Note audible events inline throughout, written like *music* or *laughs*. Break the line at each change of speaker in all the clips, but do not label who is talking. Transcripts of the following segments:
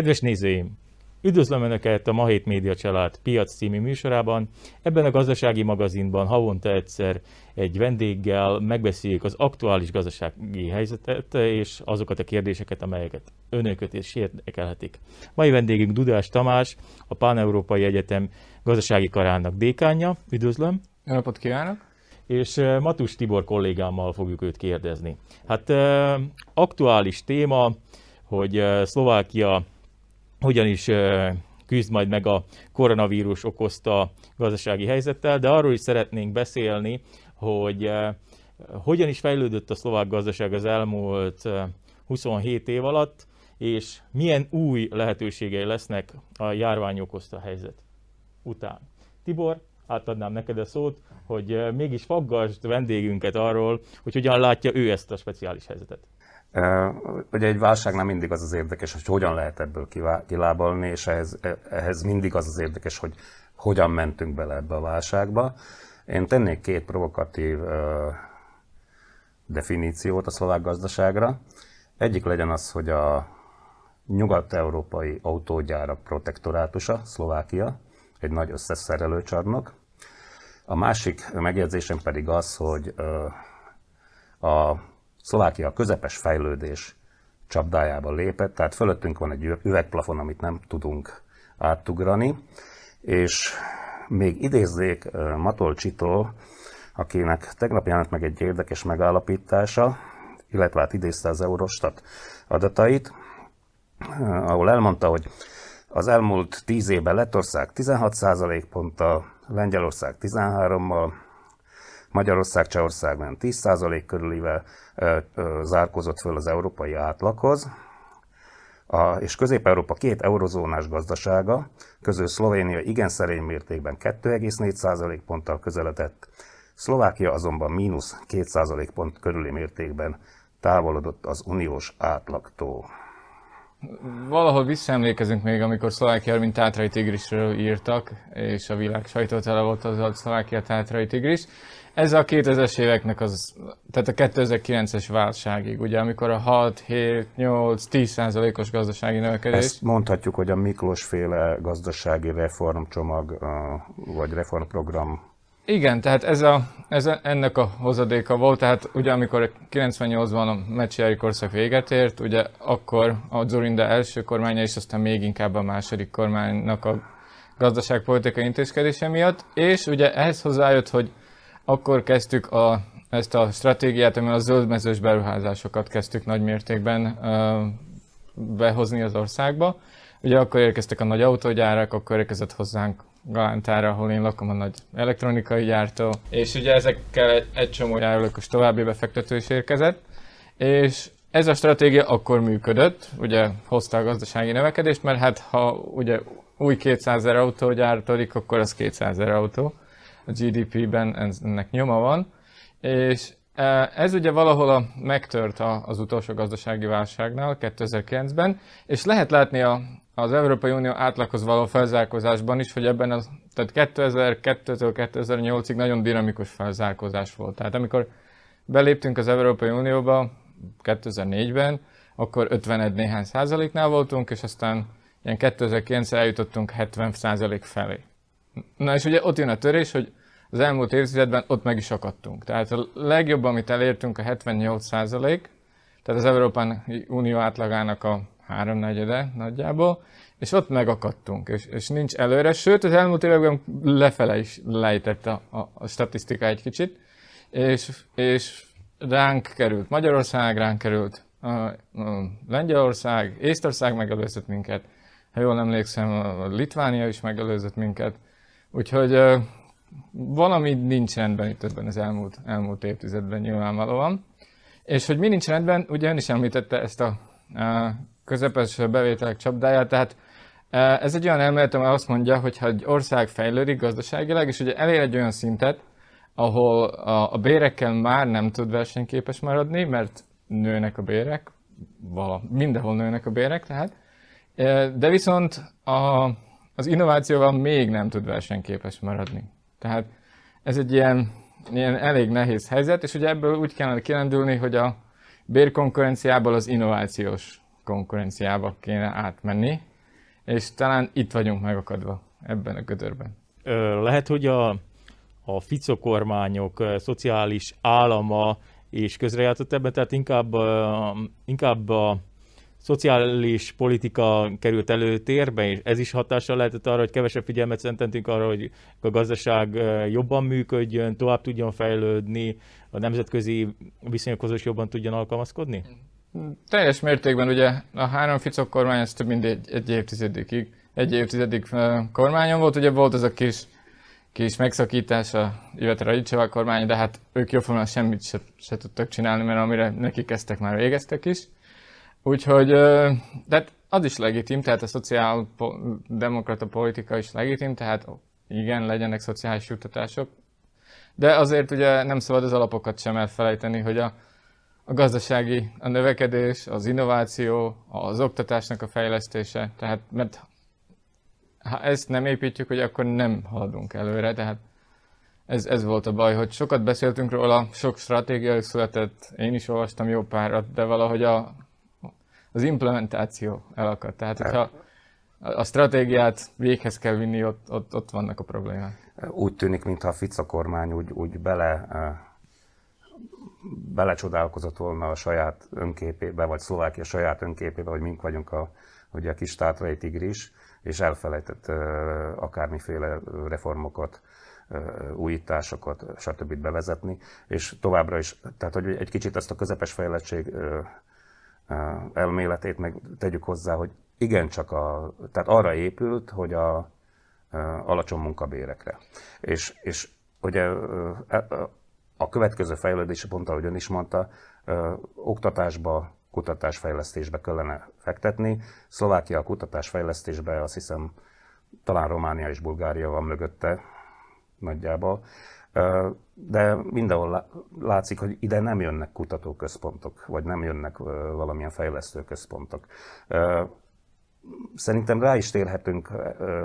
Kedves nézőim! Üdvözlöm Önöket a Mahét Média Család piac című műsorában. Ebben a gazdasági magazinban havonta egyszer egy vendéggel megbeszéljük az aktuális gazdasági helyzetet és azokat a kérdéseket, amelyeket önöket is érdekelhetik. Mai vendégünk Dudás Tamás, a Pán-Európai Egyetem gazdasági karának dékánja. Üdvözlöm!
Jó napot kívánok!
És eh, Matus Tibor kollégámmal fogjuk őt kérdezni. Hát eh, aktuális téma, hogy eh, Szlovákia hogyan is küzd majd meg a koronavírus okozta gazdasági helyzettel, de arról is szeretnénk beszélni, hogy hogyan is fejlődött a szlovák gazdaság az elmúlt 27 év alatt, és milyen új lehetőségei lesznek a járvány okozta helyzet után. Tibor, átadnám neked a szót, hogy mégis faggasd vendégünket arról, hogy hogyan látja ő ezt a speciális helyzetet.
Ugye egy válságnál mindig az az érdekes, hogy hogyan lehet ebből kilábalni, és ehhez, ehhez mindig az az érdekes, hogy hogyan mentünk bele ebbe a válságba. Én tennék két provokatív definíciót a szlovák gazdaságra. Egyik legyen az, hogy a nyugat-európai autógyárak protektorátusa, Szlovákia, egy nagy összeszerelőcsarnok. A másik megjegyzésem pedig az, hogy a Szlovákia közepes fejlődés csapdájába lépett, tehát fölöttünk van egy üvegplafon, amit nem tudunk átugrani, és még idézzék Matolcsitól, akinek tegnap jelent meg egy érdekes megállapítása, illetve hát idézte az Eurostat adatait, ahol elmondta, hogy az elmúlt 10 évben Lettország 16 ponttal, Lengyelország 13-mal, Magyarország, Csehország nem 10% körülivel zárkozott föl az európai átlaghoz, a, és Közép-Európa két eurozónás gazdasága, közül Szlovénia igen szerény mértékben 2,4% ponttal közeledett, Szlovákia azonban mínusz 2% pont körüli mértékben távolodott az uniós átlagtól.
Valahol visszaemlékezünk még, amikor Szlovákia, mint Tátrai Tigrisről írtak, és a világ sajtó tele volt az a Szlovákia Tátrai Tigris. Ez a 2000-es éveknek az, tehát a 2009-es válságig, ugye, amikor a 6, 7, 8, 10 százalékos gazdasági növekedés.
Ezt mondhatjuk, hogy a Miklós féle gazdasági reformcsomag, vagy reformprogram
igen, tehát ez, a, ez a, ennek a hozadéka volt, tehát ugye amikor 98-ban a Mecsiai korszak véget ért, ugye akkor a Zorinda első kormánya, és aztán még inkább a második kormánynak a gazdaságpolitikai intézkedése miatt, és ugye ehhez hozzájött, hogy akkor kezdtük a, ezt a stratégiát, amivel a zöldmezős beruházásokat kezdtük nagy mértékben uh, behozni az országba. Ugye akkor érkeztek a nagy autógyárak, akkor érkezett hozzánk Galántára, ahol én lakom a nagy elektronikai gyártó, és ugye ezekkel egy, egy csomó járulókos további befektető is érkezett, és ez a stratégia akkor működött, ugye hozta a gazdasági növekedést, mert hát ha ugye új 200 ezer autó gyártódik, akkor az 200 ezer autó. A GDP-ben ennek nyoma van, és e, ez ugye valahol a, megtört az utolsó gazdasági válságnál 2009-ben, és lehet látni a, az Európai Unió átlaghoz való felzárkózásban is, hogy ebben az, tehát 2002-től 2008-ig nagyon dinamikus felzárkózás volt. Tehát amikor beléptünk az Európai Unióba 2004-ben, akkor 51 néhány százaléknál voltunk, és aztán ilyen 2009 eljutottunk 70 százalék felé. Na és ugye ott jön a törés, hogy az elmúlt évtizedben ott meg is akadtunk. Tehát a legjobb, amit elértünk a 78 százalék, tehát az Európai Unió átlagának a háromnegyede nagyjából, és ott megakadtunk, és, és nincs előre, sőt az elmúlt években lefele is lejtett a, a, a statisztika egy kicsit, és, és ránk került Magyarország, ránk került a, a Lengyelország, Észtország megelőzött minket, ha jól emlékszem, a Litvánia is megelőzött minket, úgyhogy uh, valami nincs rendben itt ebben az elmúlt, elmúlt évtizedben nyilvánvalóan. És hogy mi nincs rendben, ugye ön is említette ezt a, a közepes bevételek csapdáját, tehát ez egy olyan elmélet, ami azt mondja, hogy ha egy ország fejlődik gazdaságilag, és ugye elér egy olyan szintet, ahol a, a bérekkel már nem tud versenyképes maradni, mert nőnek a bérek, vala, mindenhol nőnek a bérek, tehát, de viszont a, az innovációval még nem tud versenyképes maradni. Tehát ez egy ilyen, ilyen elég nehéz helyzet, és ugye ebből úgy kellene kirendülni, hogy a bérkonkurenciából az innovációs konkurenciába kéne átmenni, és talán itt vagyunk megakadva ebben a gödörben.
Lehet, hogy a, a Fico kormányok szociális állama és közrejátszott ebben, tehát inkább, inkább a szociális politika került előtérbe, és ez is hatással lehetett arra, hogy kevesebb figyelmet szententünk arra, hogy a gazdaság jobban működjön, tovább tudjon fejlődni, a nemzetközi viszonyokhoz is jobban tudjon alkalmazkodni?
Teljes mértékben ugye a három Ficok kormány ez több mint egy, egy évtizedig, egy évtizedig kormányon volt, ugye volt ez a kis, kis megszakítás a Iveta Radicseva kormány, de hát ők jóformán semmit se, se tudtak csinálni, mert amire neki kezdtek, már végeztek is. Úgyhogy, de az is legitim, tehát a szociáldemokrata politika is legitim, tehát igen, legyenek szociális juttatások. De azért ugye nem szabad az alapokat sem elfelejteni, hogy a, a gazdasági, a növekedés, az innováció, az oktatásnak a fejlesztése, tehát mert ha ezt nem építjük, hogy akkor nem haladunk előre, tehát ez, ez volt a baj, hogy sokat beszéltünk róla, sok stratégia született, én is olvastam jó párat, de valahogy a, az implementáció elakadt. Tehát, hogyha a stratégiát véghez kell vinni, ott, ott, ott vannak a problémák.
Úgy tűnik, mintha a Fica kormány úgy, úgy bele, belecsodálkozott volna a saját önképébe, vagy Szlovákia saját önképébe, hogy mink vagyunk a, ugye a kis tátrai tigris, és elfelejtett akármiféle reformokat, újításokat, stb. bevezetni, és továbbra is, tehát hogy egy kicsit ezt a közepes fejlettség elméletét meg tegyük hozzá, hogy igencsak a, tehát arra épült, hogy a, a alacsony munkabérekre. És, és ugye e, a következő fejlődési pont, ahogy ön is mondta, oktatásba, kutatásfejlesztésbe kellene fektetni. Szlovákia a kutatásfejlesztésbe azt hiszem talán Románia és Bulgária van mögötte nagyjából de mindenhol látszik, hogy ide nem jönnek kutatóközpontok, vagy nem jönnek valamilyen fejlesztőközpontok. Szerintem rá is térhetünk,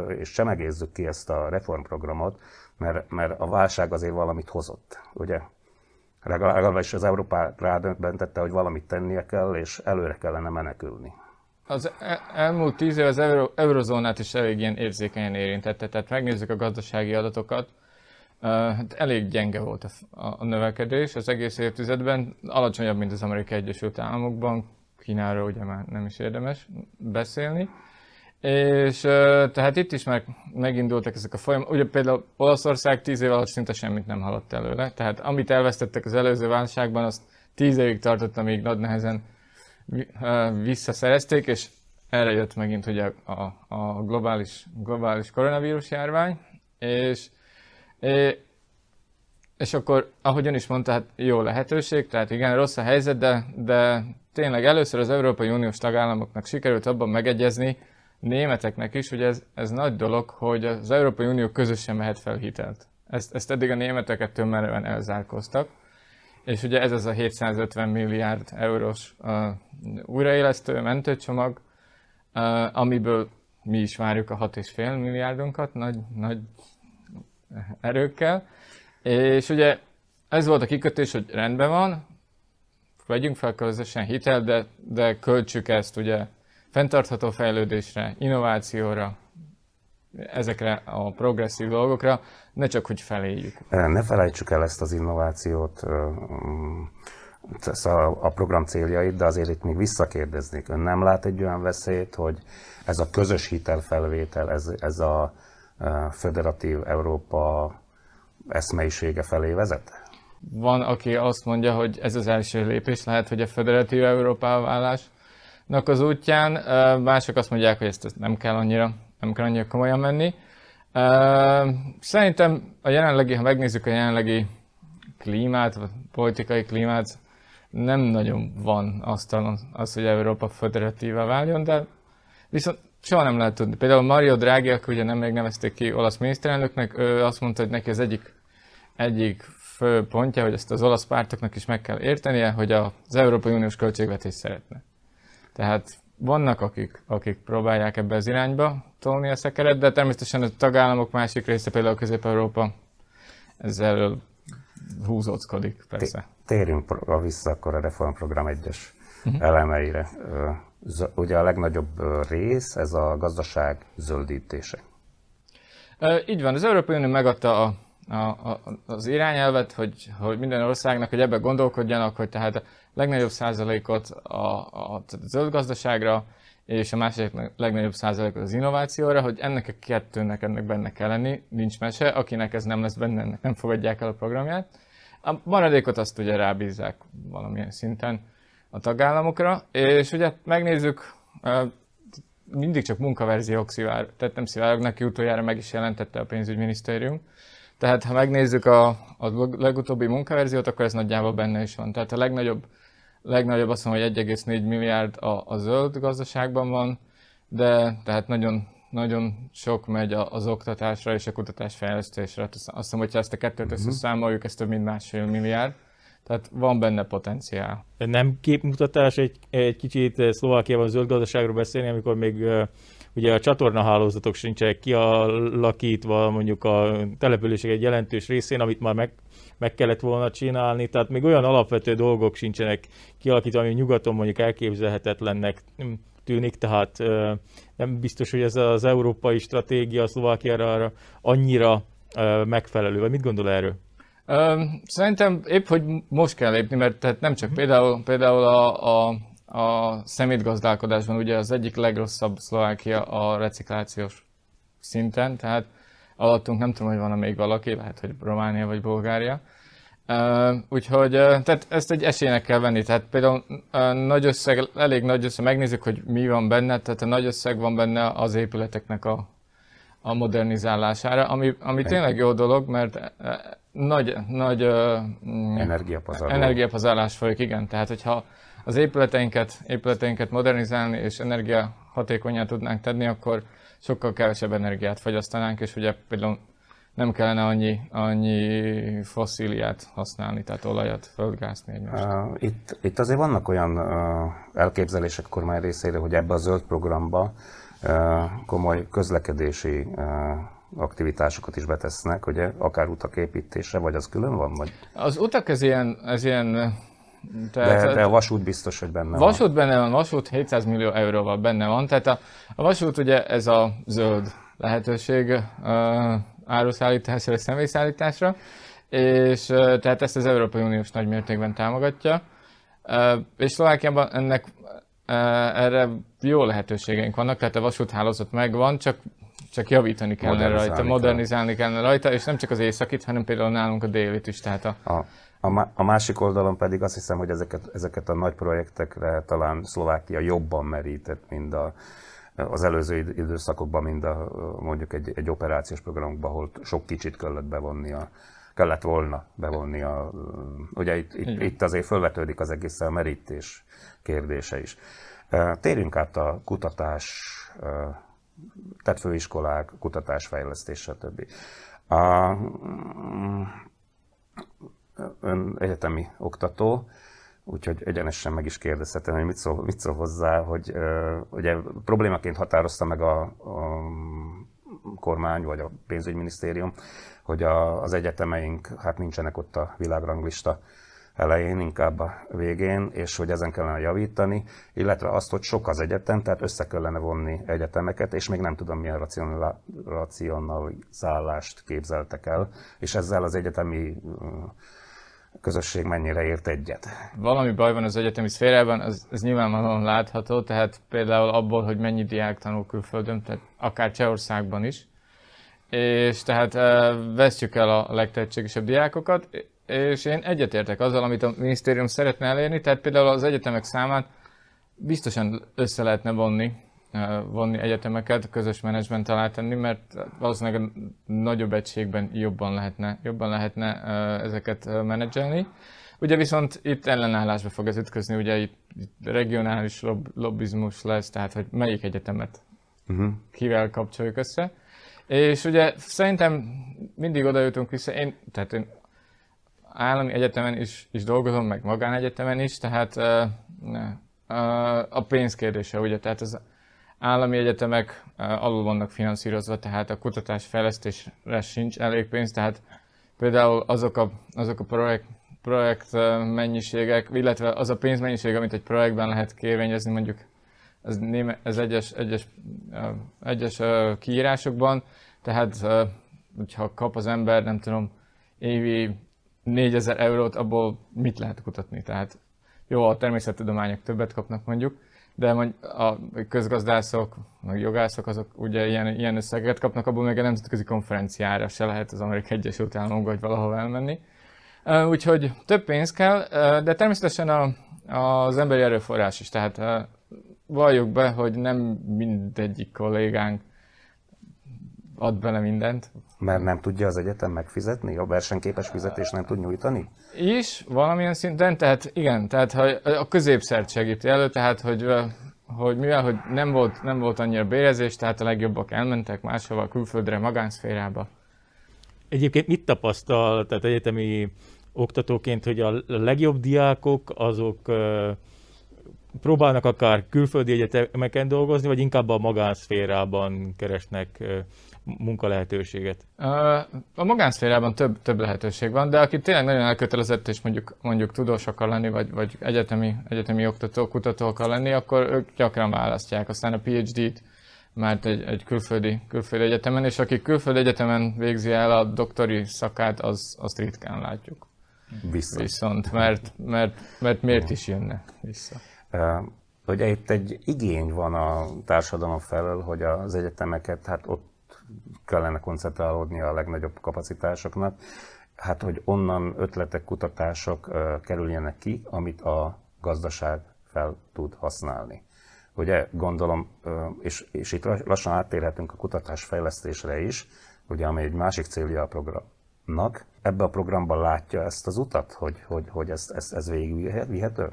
és csemegézzük ki ezt a reformprogramot, mert, mert a válság azért valamit hozott, ugye? Legalábbis az Európa rádöntette, hogy valamit tennie kell, és előre kellene menekülni.
Az e, elmúlt tíz év az eurozónát is elég ilyen érzékenyen érintette, tehát megnézzük a gazdasági adatokat, Hát elég gyenge volt a, a növekedés az egész évtizedben, alacsonyabb, mint az Amerikai Egyesült Államokban, Kínáról ugye már nem is érdemes beszélni. És tehát itt is már megindultak ezek a folyamatok. Ugye például Olaszország 10 év alatt szinte semmit nem haladt előle. Tehát amit elvesztettek az előző válságban, azt 10 évig tartott, amíg nagy nehezen visszaszerezték, és erre jött megint ugye a, a globális, globális koronavírus járvány, és és akkor, ahogyan is mondta, hát jó lehetőség, tehát igen, rossz a helyzet, de, de tényleg először az Európai Uniós tagállamoknak sikerült abban megegyezni, németeknek is, hogy ez, ez nagy dolog, hogy az Európai Unió közösen mehet fel hitelt. Ezt, ezt eddig a németeket tömmerően elzárkoztak, és ugye ez az a 750 milliárd eurós uh, újraélesztő mentőcsomag, uh, amiből mi is várjuk a 6,5 milliárdunkat, nagy, nagy erőkkel. És ugye ez volt a kikötés, hogy rendben van, vegyünk fel közösen hitel, de, de költsük ezt ugye fenntartható fejlődésre, innovációra, ezekre a progresszív dolgokra, ne csak, hogy feléjük.
Ne felejtsük el ezt az innovációt, a program céljait, de azért itt még visszakérdeznék. Ön nem lát egy olyan veszélyt, hogy ez a közös hitelfelvétel, ez, ez a föderatív Európa eszmeisége felé vezet?
Van, aki azt mondja, hogy ez az első lépés lehet, hogy a föderatív Európa válásnak az útján. Mások azt mondják, hogy ezt nem kell annyira, nem kell annyira komolyan menni. Szerintem a jelenlegi, ha megnézzük a jelenlegi klímát, vagy politikai klímát, nem nagyon van asztalon az, hogy Európa föderatívá váljon, de viszont soha nem lehet tudni. Például Mario Draghi, aki ugye nem még nevezték ki olasz miniszterelnöknek, ő azt mondta, hogy neki az egyik, egyik fő pontja, hogy ezt az olasz pártoknak is meg kell értenie, hogy az Európai Uniós költségvetés szeretne. Tehát vannak, akik, akik próbálják ebbe az irányba tolni a szekeret, de természetesen a tagállamok másik része, például Közép-Európa, ezzel húzóckodik, persze.
Térjünk vissza akkor a reformprogram egyes uh-huh. elemeire. Ugye a legnagyobb rész ez a gazdaság zöldítése.
Így van, az Európai Unió megadta a, a, a, az irányelvet, hogy, hogy minden országnak, hogy ebbe gondolkodjanak, hogy tehát a legnagyobb százalékot a, a, a zöld gazdaságra, és a másik legnagyobb százalékot az innovációra, hogy ennek a kettőnek ennek benne kell lenni, nincs mese, akinek ez nem lesz benne, ennek nem fogadják el a programját. A maradékot azt ugye rábízzák valamilyen szinten a tagállamokra, és ugye megnézzük, mindig csak munkaverziók szivár, tehát nem szivárognak ki, utoljára meg is jelentette a pénzügyminisztérium. Tehát ha megnézzük a, a legutóbbi munkaverziót, akkor ez nagyjából benne is van. Tehát a legnagyobb, legnagyobb azt mondom, hogy 1,4 milliárd a, a zöld gazdaságban van, de tehát nagyon, nagyon sok megy az oktatásra és a kutatásfejlesztésre. Azt hiszem, hogyha ezt a kettőt mhm. összeszámoljuk, ez több mint másfél milliárd. Tehát van benne potenciál.
Nem képmutatás egy, egy kicsit Szlovákiában zöld gazdaságról beszélni, amikor még ugye a csatornahálózatok sincsenek kialakítva, mondjuk a települések egy jelentős részén, amit már meg, meg kellett volna csinálni, tehát még olyan alapvető dolgok sincsenek kialakítva, ami nyugaton mondjuk elképzelhetetlennek tűnik, tehát nem biztos, hogy ez az európai stratégia Szlovákiára annyira megfelelő. Vagy mit gondol erről?
Szerintem épp, hogy most kell lépni, mert tehát nem csak például, például a, a, a szemétgazdálkodásban ugye az egyik legrosszabb Szlovákia a reciklációs szinten, tehát alattunk nem tudom, hogy van még valaki, lehet, hogy Románia vagy Bulgária. Uh, úgyhogy uh, tehát ezt egy esélynek kell venni. Tehát például uh, nagy összeg, elég nagy összeg, megnézzük, hogy mi van benne, tehát a nagy összeg van benne az épületeknek a, a modernizálására, ami, ami tényleg jó dolog, mert nagy, nagy
mm, energiapazarlás.
energiapazarlás folyik, igen. Tehát, hogyha az épületeinket, épületeinket modernizálni és energia hatékonyá tudnánk tenni, akkor sokkal kevesebb energiát fogyasztanánk, és ugye például nem kellene annyi, annyi fosszíliát használni, tehát olajat, földgázt, egymást. Uh,
itt, itt azért vannak olyan elképzelések kormány részéről, hogy ebbe a zöld programba komoly közlekedési aktivitásokat is betesznek, ugye akár utak építése, vagy az külön van? Vagy?
Az utak ez ilyen, ez ilyen
tehát, de, de a vasút biztos, hogy benne
vasút van. benne van, vasút 700 millió euróval benne van, tehát a, a vasút ugye ez a zöld lehetőség uh, áruszállításra személyszállításra, és uh, tehát ezt az Európai Uniós nagymértékben támogatja, uh, és Szlovákiában ennek uh, erre jó lehetőségeink vannak, tehát a vasúthálózat megvan, csak csak javítani kellene rajta, modernizálni kellene rajta, és nem csak az északit, hanem például nálunk a délit is. Tehát a...
A, a, a másik oldalon pedig azt hiszem, hogy ezeket, ezeket a nagy projektekre talán Szlovákia jobban merített, mint a, az előző időszakokban, mint a, mondjuk egy, egy operációs programokban, ahol sok kicsit kellett bevonni a, kellett volna bevonni a, ugye itt, itt, itt azért felvetődik az egész a merítés kérdése is. Térjünk át a kutatás tehát főiskolák, kutatásfejlesztés, stb. A, ön egyetemi oktató, úgyhogy egyenesen meg is kérdezhetem, hogy mit szól, mit szól hozzá, hogy uh, ugye problémaként határozta meg a, a kormány vagy a pénzügyminisztérium, hogy a, az egyetemeink hát nincsenek ott a világranglista elején, inkább a végén, és hogy ezen kellene javítani, illetve azt, hogy sok az egyetem, tehát össze kellene vonni egyetemeket, és még nem tudom, milyen racionalizálást képzeltek el, és ezzel az egyetemi közösség mennyire ért egyet.
Valami baj van az egyetemi szférában, az, ez nyilvánvalóan látható, tehát például abból, hogy mennyi diák tanul külföldön, tehát akár Csehországban is, és tehát vesztjük el a legtehetségesebb diákokat, és én egyetértek azzal, amit a minisztérium szeretne elérni, tehát például az egyetemek számát biztosan össze lehetne vonni, vonni egyetemeket, közös menedzsment alá tenni, mert valószínűleg nagyobb egységben jobban lehetne, jobban lehetne ezeket menedzselni. Ugye viszont itt ellenállásba fog ez ütközni, ugye itt, itt regionális lobb, lobbizmus lesz, tehát hogy melyik egyetemet uh-huh. kivel kapcsoljuk össze. És ugye szerintem mindig oda jutunk vissza, én, tehát én állami egyetemen is, is dolgozom, meg magánegyetemen is, tehát a pénz kérdése, ugye, tehát az állami egyetemek alul vannak finanszírozva, tehát a kutatás fejlesztésre sincs elég pénz, tehát például azok a, azok a projekt, projekt mennyiségek, illetve az a pénzmennyiség, amit egy projektben lehet kérvényezni, mondjuk ez, néme, ez egyes, egyes, egyes kiírásokban, tehát hogyha kap az ember, nem tudom, évi 4000 eurót, abból mit lehet kutatni? Tehát jó, a természettudományok többet kapnak mondjuk, de a közgazdászok, meg jogászok, azok ugye ilyen, ilyen összeget kapnak, abból meg a nemzetközi konferenciára se lehet az Amerikai Egyesült Államokba vagy valahol elmenni. Úgyhogy több pénz kell, de természetesen a, az emberi erőforrás is, tehát valljuk be, hogy nem mindegyik kollégánk ad bele mindent.
Mert nem tudja az egyetem megfizetni? A versenyképes fizetést nem tud nyújtani?
Is, valamilyen szinten, tehát igen, tehát ha a középszert segíti elő, tehát hogy, hogy mivel hogy nem volt, nem volt annyira bérezés, tehát a legjobbak elmentek máshova, külföldre, magánszférába.
Egyébként mit tapasztal, tehát egyetemi oktatóként, hogy a legjobb diákok azok próbálnak akár külföldi egyetemeken dolgozni, vagy inkább a magánszférában keresnek munkalehetőséget?
A magánszférában több, több lehetőség van, de aki tényleg nagyon elkötelezett és mondjuk, mondjuk tudós akar lenni, vagy, vagy egyetemi, egyetemi oktató, kutató akar lenni, akkor ők gyakran választják aztán a PhD-t, mert egy, egy külföldi, külföldi egyetemen, és aki külföldi egyetemen végzi el a doktori szakát, az, azt ritkán látjuk.
Vissza.
Viszont, mert, mert, mert miért is jönne vissza?
Ugye itt egy igény van a társadalom felől, hogy az egyetemeket, hát ott kellene koncentrálódni a legnagyobb kapacitásoknak, hát hogy onnan ötletek, kutatások kerüljenek ki, amit a gazdaság fel tud használni. Ugye gondolom, és, és itt lassan áttérhetünk a kutatásfejlesztésre is, ugye, ami egy másik célja a programnak. Ebbe a programban látja ezt az utat, hogy, hogy, hogy ez, ez, ez végigvihető?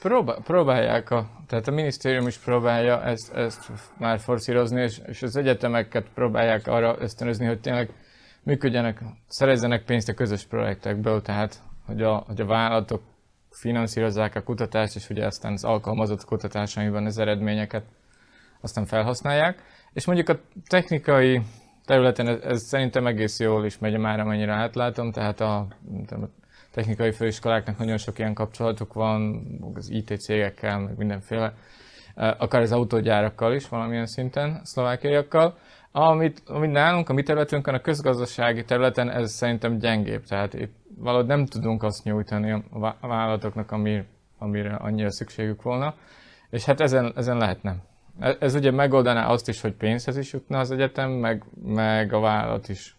Próbál, próbálják, a, tehát a minisztérium is próbálja ezt, ezt már forszírozni, és, és az egyetemeket próbálják arra ösztönözni, hogy tényleg működjenek, szerezzenek pénzt a közös projektekből, tehát hogy a, hogy a vállalatok finanszírozzák a kutatást, és ugye aztán az alkalmazott kutatás, amiben az eredményeket aztán felhasználják. És mondjuk a technikai területen ez, ez szerintem egész jól is megy, már amennyire átlátom, tehát a technikai főiskoláknak nagyon sok ilyen kapcsolatuk van, az IT cégekkel, meg mindenféle, akár az autógyárakkal is valamilyen szinten, szlovákiaiakkal. Amit, amit nálunk, a mi területünkön, a közgazdasági területen ez szerintem gyengébb, tehát itt valahogy nem tudunk azt nyújtani a vállalatoknak, amire, amire annyira szükségük volna, és hát ezen, ezen lehetne. Ez, ez ugye megoldaná azt is, hogy pénzhez is jutna az egyetem, meg, meg a vállalat is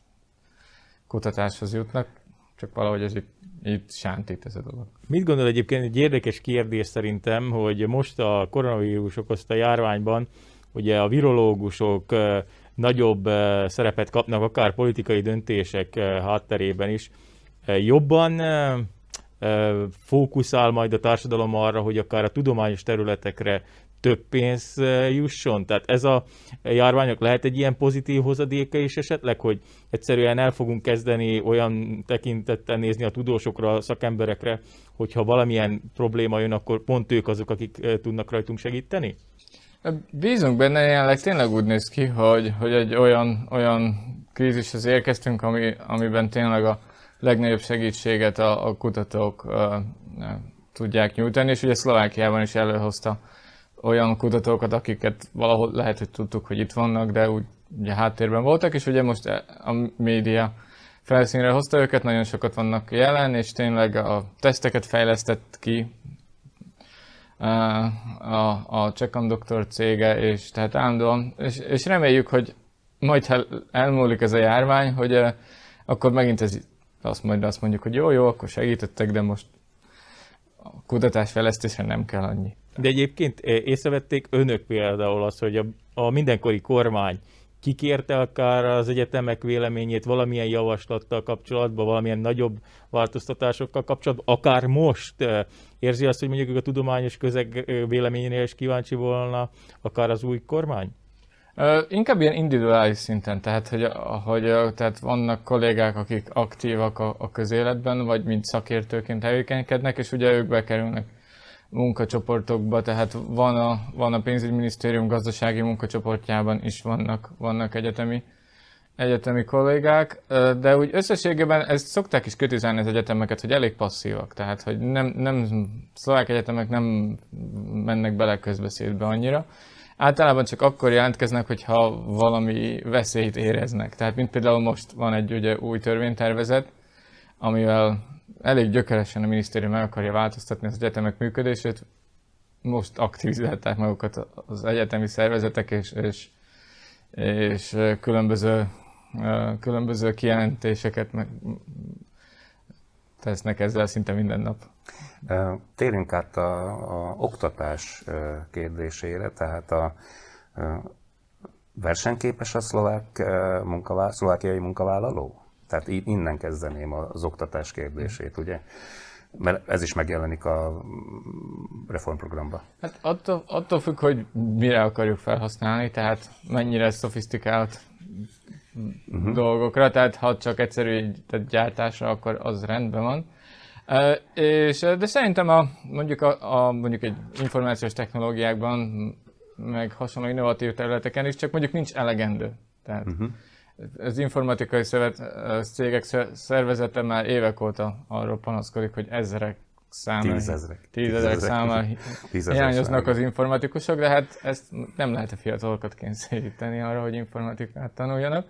kutatáshoz jutnak, csak valahogy ez itt itt sántít ez a dolog.
Mit gondol egyébként egy érdekes kérdés szerintem, hogy most a koronavírus okozta járványban ugye a virológusok nagyobb szerepet kapnak, akár politikai döntések hátterében is. Jobban fókuszál majd a társadalom arra, hogy akár a tudományos területekre több pénz jusson? Tehát ez a járványok lehet egy ilyen pozitív hozadéka is esetleg, hogy egyszerűen el fogunk kezdeni olyan tekintettel nézni a tudósokra, a szakemberekre, hogyha valamilyen probléma jön, akkor pont ők azok, akik tudnak rajtunk segíteni?
Bízunk benne, jelenleg tényleg úgy néz ki, hogy, hogy egy olyan, olyan krízishez érkeztünk, ami, amiben tényleg a legnagyobb segítséget a, a kutatók uh, tudják nyújtani, és ugye Szlovákiában is előhozta olyan kutatókat, akiket valahol lehet, hogy tudtuk, hogy itt vannak, de úgy ugye háttérben voltak, és ugye most a média felszínre hozta őket, nagyon sokat vannak jelen, és tényleg a teszteket fejlesztett ki a, a, a Czech Conductor cége, és tehát állandóan, és, és reméljük, hogy majd ha elmúlik ez a járvány, hogy uh, akkor megint ez azt majd azt mondjuk, hogy jó, jó, akkor segítettek, de most a kutatásfejlesztésre nem kell annyi.
De egyébként észrevették önök például azt, hogy a, a mindenkori kormány kikérte akár az egyetemek véleményét valamilyen javaslattal kapcsolatban, valamilyen nagyobb változtatásokkal kapcsolatban, akár most érzi azt, hogy mondjuk a tudományos közeg véleményénél is kíváncsi volna akár az új kormány?
Uh, inkább ilyen individuális szinten, tehát, hogy, hogy tehát vannak kollégák, akik aktívak a, a közéletben, vagy mint szakértőként tevékenykednek, és ugye ők bekerülnek munkacsoportokba, tehát van a, van a pénzügyminisztérium gazdasági munkacsoportjában is vannak, vannak egyetemi egyetemi kollégák, de úgy összességében ezt szokták is kritizálni az egyetemeket, hogy elég passzívak, tehát hogy nem, nem szlovák egyetemek nem mennek bele közbeszédbe annyira. Általában csak akkor jelentkeznek, hogyha valami veszélyt éreznek. Tehát mint például most van egy ugye, új törvénytervezet, amivel elég gyökeresen a minisztérium meg akarja változtatni az egyetemek működését. Most aktivizálták magukat az egyetemi szervezetek, és, és, és különböző különböző kijelentéseket meg tesznek ezzel szinte minden nap.
Térjünk át a, a oktatás kérdésére, tehát a, versenyképes a szlovák munkavá, szlovákiai munkavállaló? Tehát innen kezdeném az oktatás kérdését, ugye? Mert ez is megjelenik a reformprogramban.
Hát attól, attól függ, hogy mire akarjuk felhasználni, tehát mennyire szofisztikált uh-huh. dolgokra, tehát ha csak egyszerű tehát gyártásra, akkor az rendben van. És, de szerintem a, mondjuk, a, a, mondjuk egy információs technológiákban, meg hasonló innovatív területeken is, csak mondjuk nincs elegendő. Tehát uh-huh. Az informatikai szövet, cégek szervezete már évek óta arról panaszkodik, hogy ezerek számára, tízezrek, tízezrek számára hiányoznak az informatikusok, de hát ezt nem lehet a fiatalokat kényszeríteni arra, hogy informatikát tanuljanak.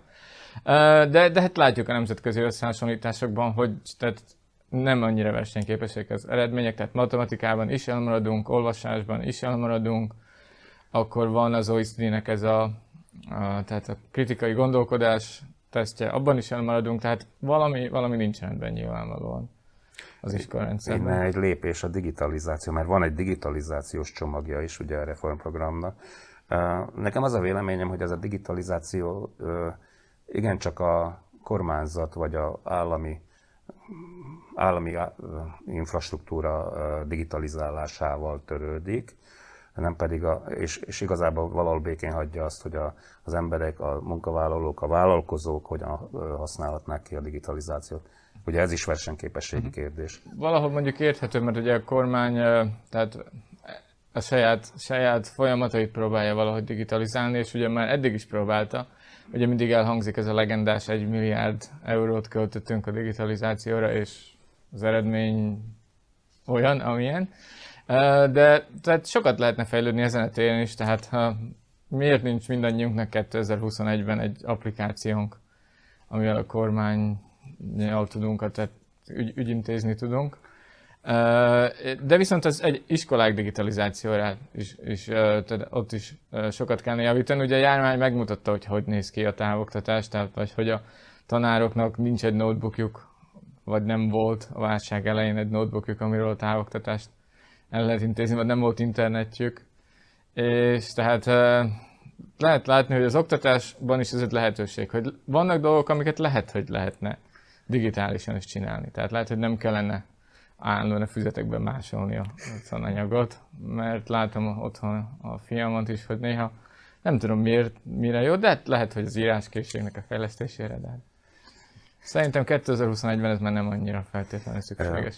De, de hát látjuk a nemzetközi összehasonlításokban, hogy tehát nem annyira versenyképesek az eredmények, tehát matematikában is elmaradunk, olvasásban is elmaradunk, akkor van az OECD-nek ez a, tehát a kritikai gondolkodás tesztje, abban is elmaradunk, tehát valami, valami nincs rendben nyilvánvalóan az iskolarendszerben.
Egy lépés a digitalizáció, mert van egy digitalizációs csomagja is ugye a reformprogramnak. Nekem az a véleményem, hogy ez a digitalizáció igencsak a kormányzat vagy a állami állami infrastruktúra digitalizálásával törődik, nem pedig a, és, és igazából valahol békén hagyja azt, hogy a, az emberek, a munkavállalók, a vállalkozók hogyan használhatnák ki a digitalizációt. Ugye ez is versenyképességi mhm. kérdés.
Valahol mondjuk érthető, mert ugye a kormány tehát a saját, saját folyamatait próbálja valahogy digitalizálni, és ugye már eddig is próbálta, Ugye mindig elhangzik ez a legendás 1 milliárd eurót költöttünk a digitalizációra, és az eredmény olyan, amilyen. De tehát sokat lehetne fejlődni ezen a téren is, tehát ha miért nincs mindannyiunknak 2021-ben egy applikációnk, amivel a kormányjal tudunk, tehát ügy, ügyintézni tudunk. De viszont az egy iskolák digitalizációra is, is ott is sokat kellene javítani. Ugye a járvány megmutatta, hogy hogy néz ki a távoktatás, tehát vagy hogy a tanároknak nincs egy notebookjuk, vagy nem volt a válság elején egy notebookjuk, amiről a távoktatást el lehet intézni, vagy nem volt internetjük. És tehát lehet látni, hogy az oktatásban is ez egy lehetőség, hogy vannak dolgok, amiket lehet, hogy lehetne digitálisan is csinálni. Tehát lehet, hogy nem kellene állandóan a füzetekben másolni a tananyagot, mert látom otthon a fiamat is, hogy néha nem tudom miért, mire jó, de hát lehet, hogy az íráskészségnek a fejlesztésére, de hát szerintem 2021-ben ez már nem annyira feltétlenül szükséges.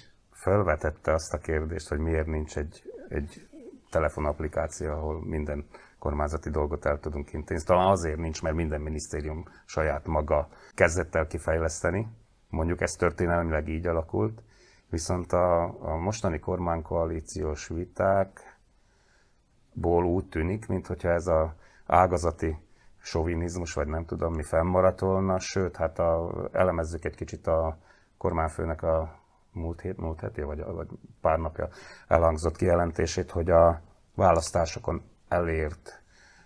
Felvetette azt a kérdést, hogy miért nincs egy, egy telefonapplikáció, ahol minden kormányzati dolgot el tudunk intézni. Talán azért nincs, mert minden minisztérium saját maga kezdett el kifejleszteni. Mondjuk ez történelmileg így alakult, Viszont a, a mostani kormánykoalíciós vitákból úgy tűnik, mintha ez a ágazati sovinizmus, vagy nem tudom mi fennmaradt volna, sőt, hát a, elemezzük egy kicsit a kormányfőnek a múlt, hét, múlt heti, vagy, vagy pár napja elhangzott kijelentését, hogy a választásokon elért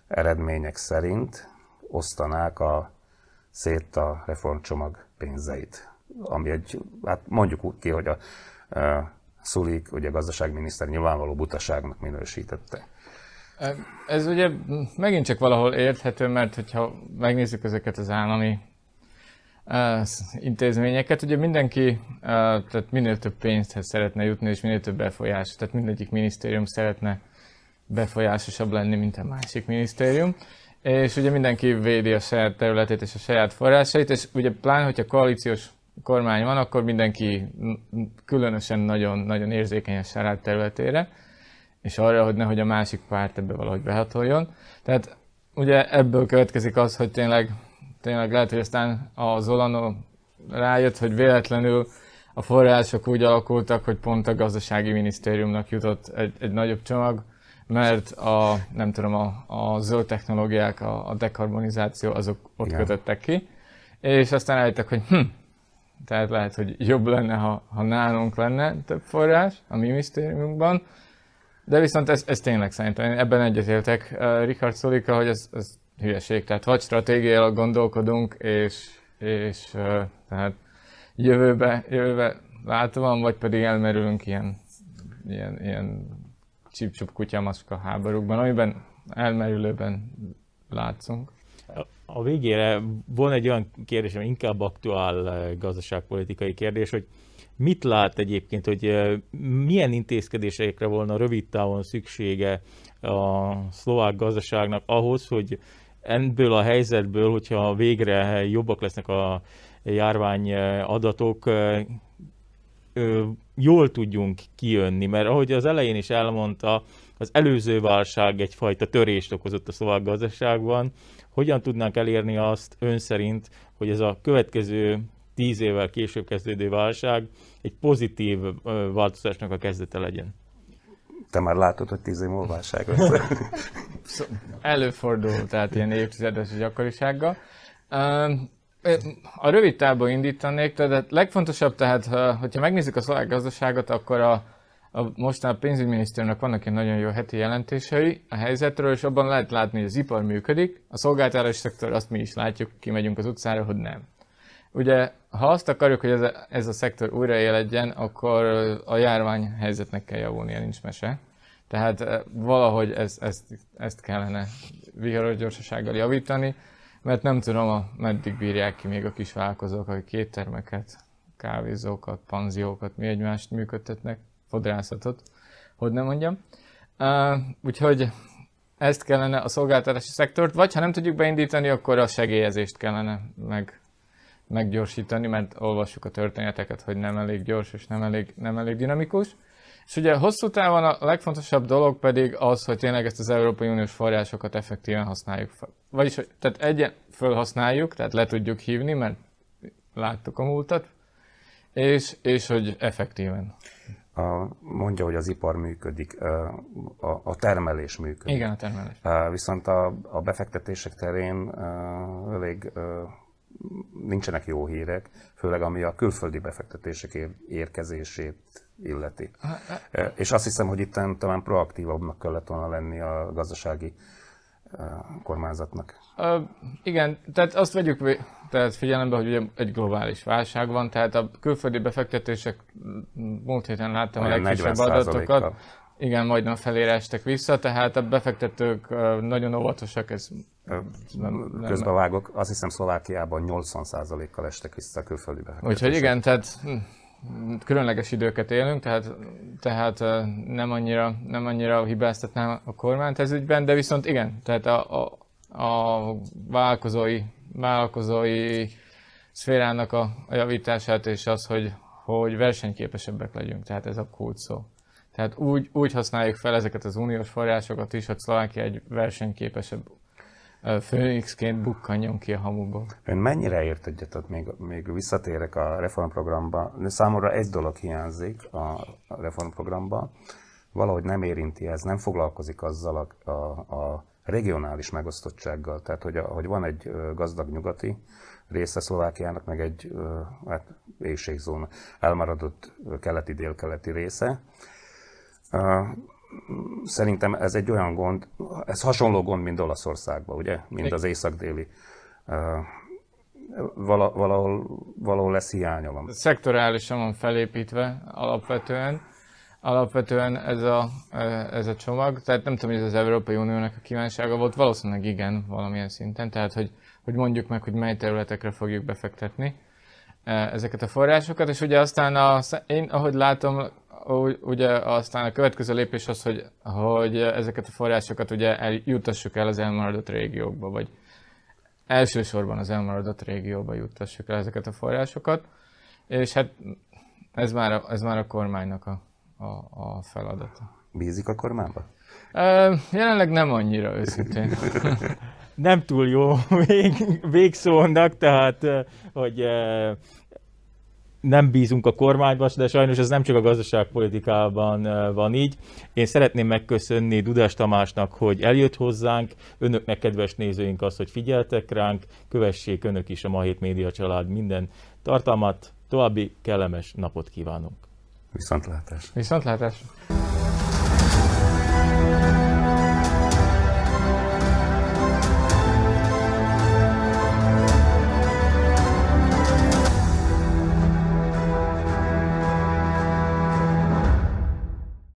eredmények szerint osztanák a, szét a reformcsomag pénzeit ami egy, hát mondjuk úgy ki, hogy a, a Szulik, ugye a gazdaságminiszter nyilvánvaló butaságnak minősítette.
Ez ugye megint csak valahol érthető, mert hogyha megnézzük ezeket az állami intézményeket, ugye mindenki tehát minél több pénzhez szeretne jutni, és minél több befolyás, tehát mindegyik minisztérium szeretne befolyásosabb lenni, mint a másik minisztérium. És ugye mindenki védi a saját területét és a saját forrásait, és ugye pláne, hogyha koalíciós kormány van, akkor mindenki különösen nagyon, nagyon érzékeny a saját területére, és arra, hogy nehogy a másik párt ebbe valahogy behatoljon. Tehát ugye ebből következik az, hogy tényleg tényleg lehet, hogy aztán a Zolano rájött, hogy véletlenül a források úgy alakultak, hogy pont a gazdasági minisztériumnak jutott egy, egy nagyobb csomag, mert a, nem tudom, a, a zöld technológiák, a, a dekarbonizáció, azok ott Igen. kötöttek ki, és aztán rájöttek, hogy hm, tehát lehet, hogy jobb lenne, ha, ha nálunk lenne több forrás a mi minisztériumunkban, de viszont ez, ez tényleg szerintem, ebben egyetértek uh, Richard Szolika, hogy ez, ez hülyeség, tehát vagy stratégiailag gondolkodunk, és, és tehát jövőbe, jövőbe látóan, vagy pedig elmerülünk ilyen, ilyen, ilyen csipcsup kutyamaska háborúkban, amiben elmerülőben látszunk.
A végére van egy olyan kérdés, ami inkább aktuál gazdaságpolitikai kérdés, hogy mit lát egyébként, hogy milyen intézkedésekre volna rövid távon szüksége a szlovák gazdaságnak ahhoz, hogy ebből a helyzetből, hogyha végre jobbak lesznek a járvány eh, adatok, jól tudjunk kijönni, mert ahogy az elején is elmondta, az előző válság egyfajta törést okozott a szlovák gazdaságban. Hogyan tudnánk elérni azt ön szerint, hogy ez a következő tíz évvel később kezdődő válság egy pozitív változásnak a kezdete legyen?
Te már látod, hogy tíz év múlva. *laughs*
Előfordul, tehát ilyen évtizedes gyakorisággal. A rövid távban indítanék, tehát legfontosabb, tehát hogyha megnézzük a szlovák gazdaságot, akkor a, a mostán a pénzügyminisztériumnak vannak ilyen nagyon jó heti jelentései a helyzetről, és abban lehet látni, hogy az ipar működik, a szolgáltatási szektor azt mi is látjuk, kimegyünk az utcára, hogy nem. Ugye, ha azt akarjuk, hogy ez a, ez a szektor újraéledjen, akkor a járvány helyzetnek kell javulnia, nincs mese. Tehát valahogy ez, ezt, ezt kellene viharos gyorsasággal javítani mert nem tudom, a, meddig bírják ki még a kis vállalkozók, akik kéttermeket, kávézókat, panziókat, mi egymást működtetnek, fodrászatot, hogy nem mondjam. Uh, úgyhogy ezt kellene a szolgáltatási szektort, vagy ha nem tudjuk beindítani, akkor a segélyezést kellene meg, meggyorsítani, mert olvassuk a történeteket, hogy nem elég gyors és nem elég, nem elég dinamikus. És ugye hosszú távon a legfontosabb dolog pedig az, hogy tényleg ezt az Európai Uniós forrásokat effektíven használjuk fel. Vagyis, hogy tehát egyen felhasználjuk, tehát le tudjuk hívni, mert láttuk a múltat, és, és hogy effektíven.
A, mondja, hogy az ipar működik, a, a termelés működik.
Igen, a termelés.
Viszont a, a befektetések terén elég nincsenek jó hírek, főleg ami a külföldi befektetések érkezését illeti. És azt hiszem, hogy itt talán proaktívabbnak kellett volna lenni a gazdasági kormányzatnak.
Uh, igen, tehát azt vegyük tehát figyelembe, hogy ugye egy globális válság van, tehát a külföldi befektetések, múlt héten láttam Olyan a legkisebb adatokat, igen, majdnem felére estek vissza, tehát a befektetők nagyon óvatosak. Ez
nem, vágok, azt hiszem Szlovákiában 80%-kal estek vissza a külföldi befektetések.
Úgyhogy igen, tehát hm, különleges időket élünk, tehát, tehát nem, annyira, nem annyira hibáztatnám a kormányt ez ügyben, de viszont igen, tehát a, a, a vállalkozói, vállalkozói szférának a, a javítását és az, hogy, hogy versenyképesebbek legyünk, tehát ez a kult szó. Tehát úgy, úgy használjuk fel ezeket az uniós forrásokat is, hogy Szlovákia egy versenyképesebb főnixként bukkanjon ki a hamuból.
Ön mennyire ért egyet, még, még visszatérek a reformprogramba, számomra egy dolog hiányzik a reformprogramba, valahogy nem érinti ez, nem foglalkozik azzal a, a, a regionális megosztottsággal. Tehát, hogy, a, hogy van egy gazdag nyugati része Szlovákiának, meg egy hát, éjségzóna, elmaradott keleti-délkeleti része. Szerintem ez egy olyan gond, ez hasonló gond, mint Olaszországban, ugye, mint az észak-déli. Valahol, valahol lesz hiánya van.
Szektorálisan van felépítve alapvetően. Alapvetően ez a, ez a csomag, tehát nem tudom, hogy ez az Európai Uniónak a kívánsága volt, valószínűleg igen, valamilyen szinten, tehát hogy, hogy mondjuk meg, hogy mely területekre fogjuk befektetni ezeket a forrásokat, és ugye aztán a, én, ahogy látom, ugye aztán a következő lépés az, hogy, hogy ezeket a forrásokat ugye eljutassuk el az elmaradott régiókba, vagy elsősorban az elmaradott régióba juttassuk el ezeket a forrásokat, és hát ez már a, ez már a kormánynak a, a, a feladata.
Bízik a kormányba?
Jelenleg nem annyira őszintén. *laughs*
nem túl jó *laughs* vég, végszónak, tehát hogy nem bízunk a kormányba, de sajnos ez nem csak a gazdaságpolitikában van így. Én szeretném megköszönni Dudás Tamásnak, hogy eljött hozzánk, önöknek, kedves nézőink, azt, hogy figyeltek ránk, kövessék önök is a Ma Hét Média család minden tartalmat. További kellemes napot kívánunk!
Viszontlátás!
Viszontlátás!